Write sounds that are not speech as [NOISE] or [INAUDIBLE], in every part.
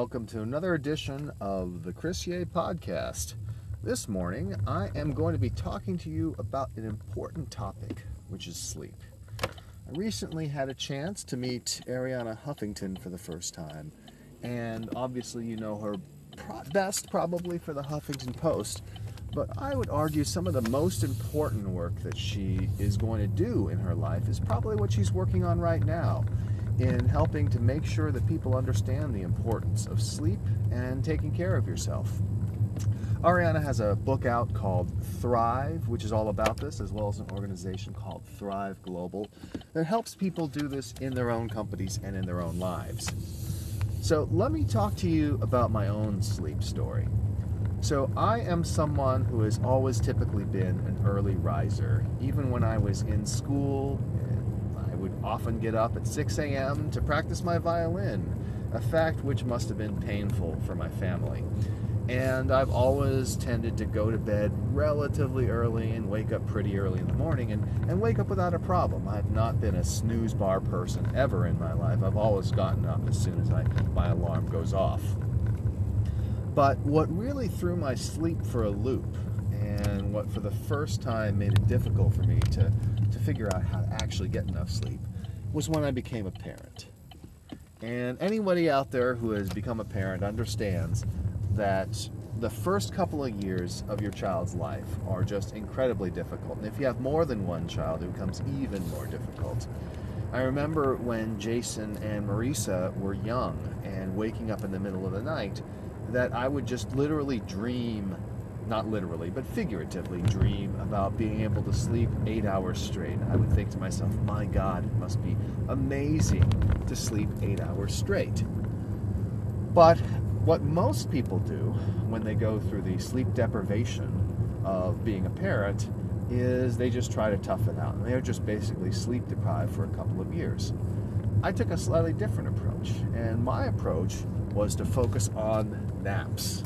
welcome to another edition of the Chris Yeh podcast. This morning, I am going to be talking to you about an important topic, which is sleep. I recently had a chance to meet Arianna Huffington for the first time, and obviously, you know her pro- best probably for the Huffington Post, but I would argue some of the most important work that she is going to do in her life is probably what she's working on right now in helping to make sure that people understand the importance of sleep and taking care of yourself. Arianna has a book out called Thrive, which is all about this, as well as an organization called Thrive Global that helps people do this in their own companies and in their own lives. So, let me talk to you about my own sleep story. So, I am someone who has always typically been an early riser. Even when I was in school often get up at 6 a.m. to practice my violin, a fact which must have been painful for my family. And I've always tended to go to bed relatively early and wake up pretty early in the morning and, and wake up without a problem. I've not been a snooze bar person ever in my life. I've always gotten up as soon as I, my alarm goes off. But what really threw my sleep for a loop and what for the first time made it difficult for me to, to figure out how to actually get enough sleep was when I became a parent. And anybody out there who has become a parent understands that the first couple of years of your child's life are just incredibly difficult. And if you have more than one child, it becomes even more difficult. I remember when Jason and Marisa were young and waking up in the middle of the night, that I would just literally dream not literally, but figuratively, dream about being able to sleep eight hours straight. I would think to myself, my God, it must be amazing to sleep eight hours straight. But what most people do when they go through the sleep deprivation of being a parent is they just try to tough it out. And they're just basically sleep deprived for a couple of years. I took a slightly different approach, and my approach was to focus on naps.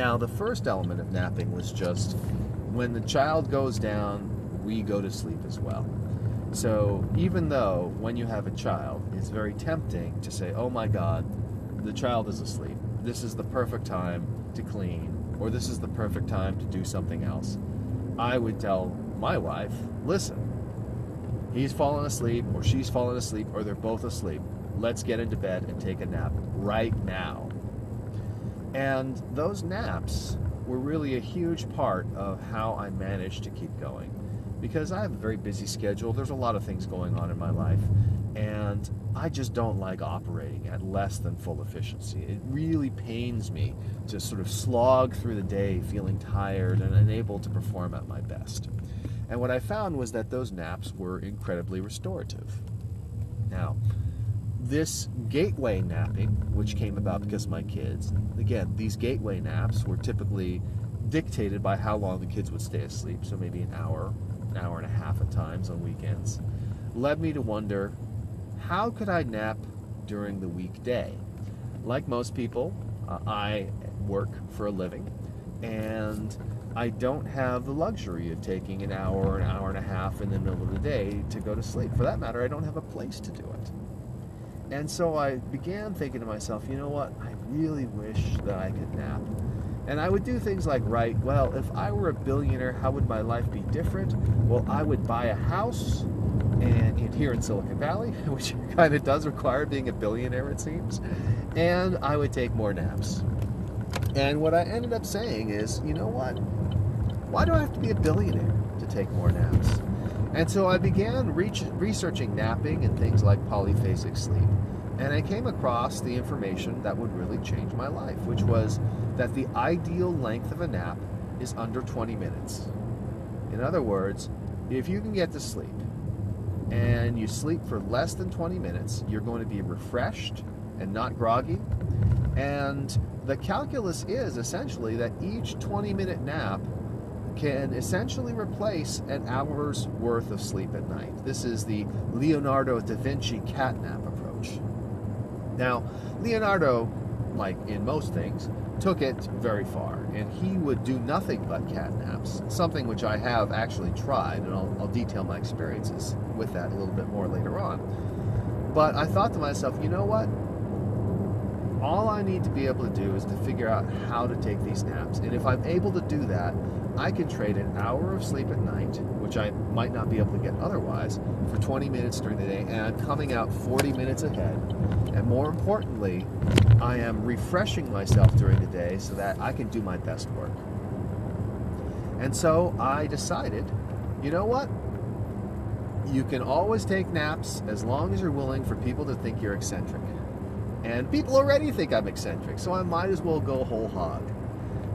Now, the first element of napping was just when the child goes down, we go to sleep as well. So, even though when you have a child, it's very tempting to say, oh my God, the child is asleep. This is the perfect time to clean, or this is the perfect time to do something else. I would tell my wife, listen, he's fallen asleep, or she's fallen asleep, or they're both asleep. Let's get into bed and take a nap right now. And those naps were really a huge part of how I managed to keep going. Because I have a very busy schedule, there's a lot of things going on in my life, and I just don't like operating at less than full efficiency. It really pains me to sort of slog through the day feeling tired and unable to perform at my best. And what I found was that those naps were incredibly restorative. Now, this gateway napping, which came about because my kids, again, these gateway naps were typically dictated by how long the kids would stay asleep, so maybe an hour, an hour and a half at times on weekends, led me to wonder how could I nap during the weekday? Like most people, uh, I work for a living, and I don't have the luxury of taking an hour an hour and a half in the middle of the day to go to sleep. For that matter, I don't have a place to do it. And so I began thinking to myself, you know what? I really wish that I could nap. And I would do things like write, well, if I were a billionaire, how would my life be different? Well, I would buy a house and here in Silicon Valley, [LAUGHS] which kind of does require being a billionaire, it seems. And I would take more naps. And what I ended up saying is, you know what? Why do I have to be a billionaire to take more naps? And so I began researching napping and things like polyphasic sleep. And I came across the information that would really change my life, which was that the ideal length of a nap is under 20 minutes. In other words, if you can get to sleep and you sleep for less than 20 minutes, you're going to be refreshed and not groggy. And the calculus is essentially that each 20 minute nap can essentially replace an hour's worth of sleep at night. This is the Leonardo da Vinci catnap approach. Now, Leonardo, like in most things, took it very far, and he would do nothing but cat naps, something which I have actually tried, and I'll, I'll detail my experiences with that a little bit more later on. But I thought to myself, you know what? All I need to be able to do is to figure out how to take these naps. And if I'm able to do that, I can trade an hour of sleep at night, which I might not be able to get otherwise, for 20 minutes during the day, and I'm coming out 40 minutes ahead. And more importantly, I am refreshing myself during the day so that I can do my best work. And so I decided, you know what? You can always take naps as long as you're willing for people to think you're eccentric. And people already think I'm eccentric, so I might as well go whole hog.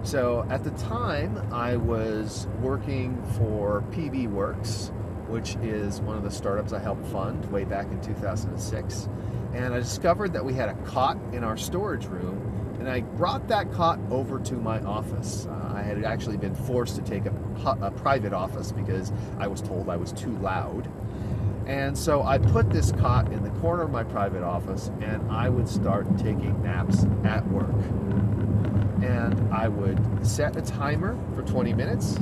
So at the time, I was working for PB Works, which is one of the startups I helped fund way back in 2006. And I discovered that we had a cot in our storage room, and I brought that cot over to my office. Uh, I had actually been forced to take a, a private office because I was told I was too loud. And so I put this cot in the corner of my private office, and I would start taking naps at work and I would set a timer for 20 minutes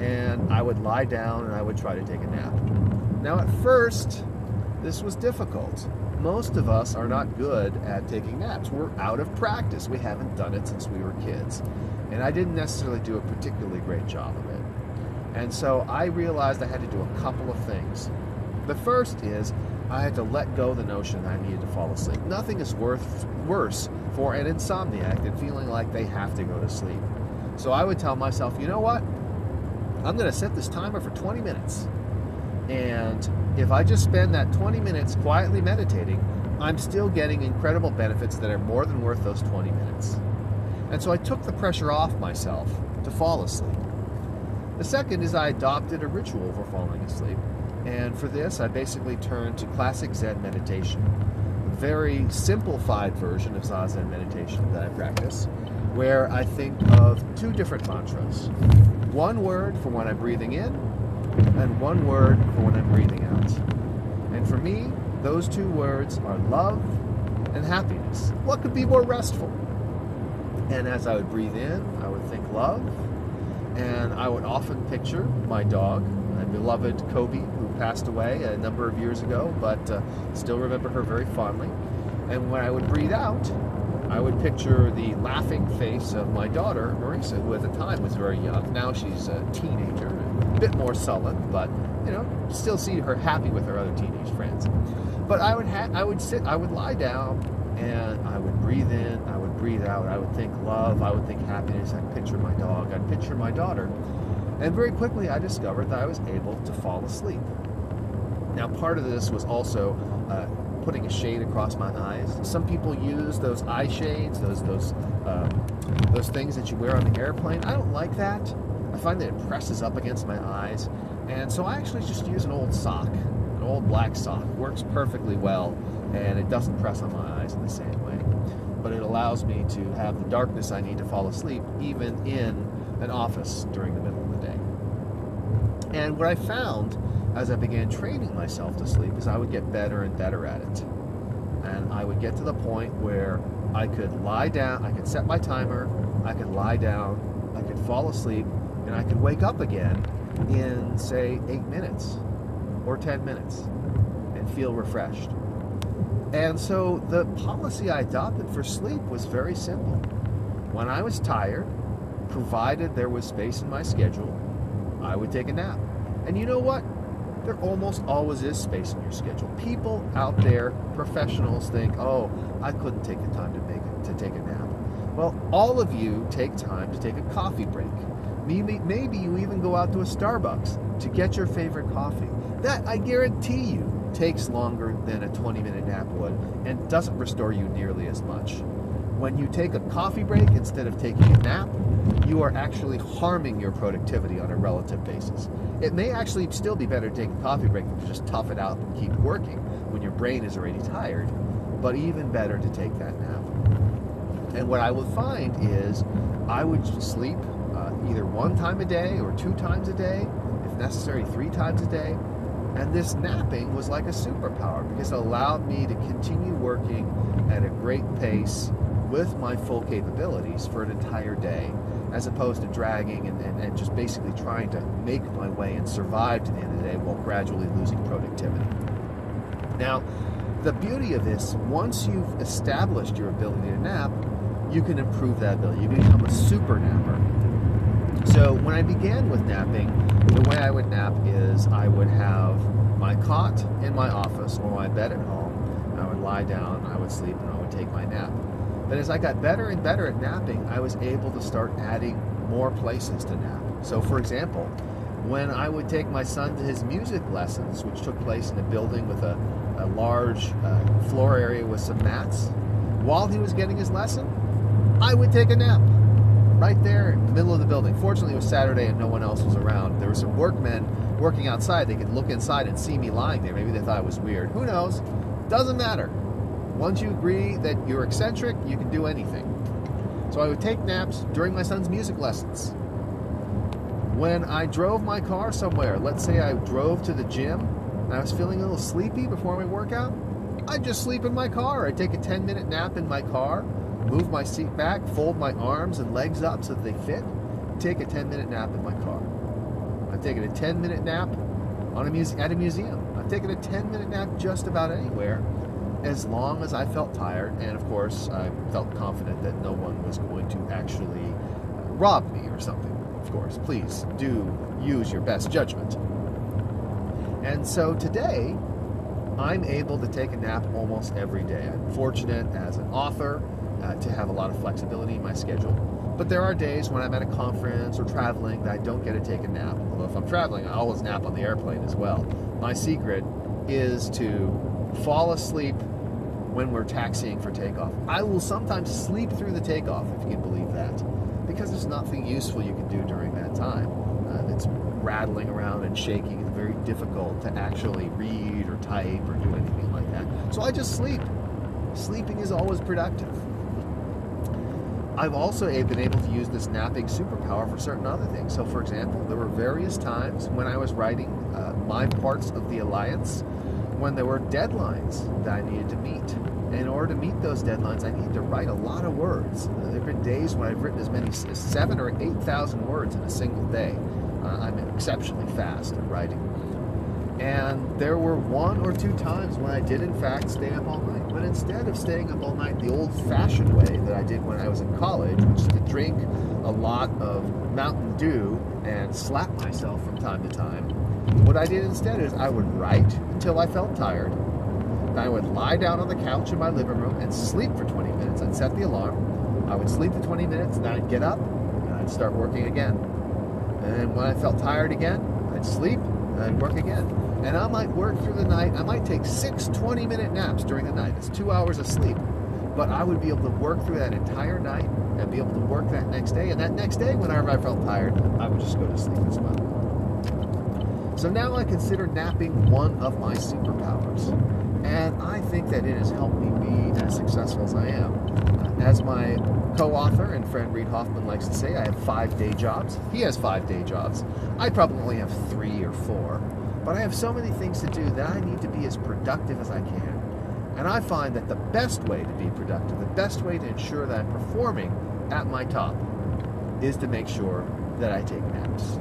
and I would lie down and I would try to take a nap. Now, at first, this was difficult. Most of us are not good at taking naps. We're out of practice. We haven't done it since we were kids. And I didn't necessarily do a particularly great job of it. And so I realized I had to do a couple of things. The first is I had to let go the notion that I needed to fall asleep. Nothing is worth worse for an insomniac than feeling like they have to go to sleep. So I would tell myself, you know what? I'm going to set this timer for 20 minutes. And if I just spend that 20 minutes quietly meditating, I'm still getting incredible benefits that are more than worth those 20 minutes. And so I took the pressure off myself to fall asleep. The second is I adopted a ritual for falling asleep. And for this, I basically turned to classic Zen meditation a very simplified version of Zazen meditation that I practice, where I think of two different mantras. One word for when I'm breathing in, and one word for when I'm breathing out. And for me, those two words are love and happiness. What could be more restful? And as I would breathe in, I would think love, and I would often picture my dog, my beloved Kobe, passed away a number of years ago, but uh, still remember her very fondly. And when I would breathe out, I would picture the laughing face of my daughter, Marisa, who at the time was very young. Now she's a teenager, a bit more sullen, but you know, still see her happy with her other teenage friends. But I would ha- I would sit, I would lie down, and I would breathe in, I would breathe out. I would think love, I would think happiness. I'd picture my dog, I'd picture my daughter, and very quickly I discovered that I was able to fall asleep. Now, part of this was also uh, putting a shade across my eyes. Some people use those eye shades, those those uh, those things that you wear on the airplane. I don't like that. I find that it presses up against my eyes, and so I actually just use an old sock, an old black sock. Works perfectly well, and it doesn't press on my eyes in the same way. But it allows me to have the darkness I need to fall asleep, even in an office during the middle. And what I found as I began training myself to sleep is I would get better and better at it. And I would get to the point where I could lie down, I could set my timer, I could lie down, I could fall asleep, and I could wake up again in, say, eight minutes or 10 minutes and feel refreshed. And so the policy I adopted for sleep was very simple. When I was tired, provided there was space in my schedule, I would take a nap. And you know what? there almost always is space in your schedule. People out there, professionals, think, "Oh, I couldn't take the time to make it, to take a nap." Well, all of you take time to take a coffee break. Maybe, maybe you even go out to a Starbucks to get your favorite coffee. That I guarantee you takes longer than a 20-minute nap would and doesn't restore you nearly as much. When you take a coffee break instead of taking a nap, you are actually harming your productivity on a relative basis. It may actually still be better to take a coffee break than to just tough it out and keep working when your brain is already tired, but even better to take that nap. And what I would find is I would sleep uh, either one time a day or two times a day, if necessary, three times a day. And this napping was like a superpower because it allowed me to continue working at a great pace with my full capabilities for an entire day as opposed to dragging and, and, and, just basically trying to make my way and survive to the end of the day while gradually losing productivity. Now, the beauty of this, once you've established your ability to nap, you can improve that ability. You become a super napper. So when I began with napping, the way I would nap is I would have my cot in my office or my bed at home. I would lie down, I would sleep, and I would take my nap. But as I got better and better at napping, I was able to start adding more places to nap. So, for example, when I would take my son to his music lessons, which took place in a building with a, a large uh, floor area with some mats, while he was getting his lesson, I would take a nap right there in the middle of the building. Fortunately, it was Saturday and no one else was around. There were some workmen working outside. They could look inside and see me lying there. Maybe they thought it was weird. Who knows? Doesn't matter. Once you agree that you're eccentric, you can do anything. So I would take naps during my son's music lessons. When I drove my car somewhere, let's say I drove to the gym and I was feeling a little sleepy before my workout, I'd just sleep in my car. I'd take a 10 minute nap in my car move my seat back, fold my arms and legs up so that they fit, take a 10 minute nap in my car. I've taken a 10 minute nap on a at a museum. I've taken a 10 minute nap just about anywhere as long as I felt tired and of course I felt confident that no one was going to actually uh, rob me or something. Of course, please do use your best judgment. And so today, I'm able to take a nap almost every day. I'm fortunate as an author uh, to have a lot of flexibility in my schedule. But there are days when I'm at a conference or traveling that I don't get to take a nap. Although if I'm traveling, I always nap on the airplane as well. My secret is to fall asleep when we're taxiing for takeoff. I will sometimes sleep through the takeoff, if you can believe that, because there's nothing useful you can do during that time. Uh, it's rattling around and shaking. It's very difficult to actually read or type or do anything like that. So I just sleep. Sleeping is always productive. I've also been able to use this napping superpower for certain other things. So, for example, there were various times when I was writing uh, my parts of the Alliance when there were deadlines that I needed to meet. And in order to meet those deadlines, I needed to write a lot of words. Uh, there have been days when I've written as many as seven or 8,000 words in a single day. Uh, I'm exceptionally fast at writing. And there were one or two times when I did, in fact, stay up all night. But instead of staying up all night the old fashioned way that I did when I was in college, which is to drink a lot of Mountain Dew and slap myself from time to time, what I did instead is I would write until I felt tired. Then I would lie down on the couch in my living room and sleep for 20 minutes. I'd set the alarm. I would sleep for 20 minutes, then I'd get up and I'd start working again. And when I felt tired again, I'd sleep and I'd work again and I might work through the night. I might take six 20 minute naps during the night. It's two hours of sleep. But I would be able to work through that entire night and be able to work that next day. And that next day, whenever I felt tired, I would just go to sleep as well. So now I consider napping one of my superpowers. And I think that it has helped me be as successful as I am. As my co author and friend Reid Hoffman likes to say, I have five day jobs. He has five day jobs. I probably only have three or four. But I have so many things to do that I need to be as productive as I can. And I find that the best way to be productive, the best way to ensure that I'm performing at my top, is to make sure that I take naps.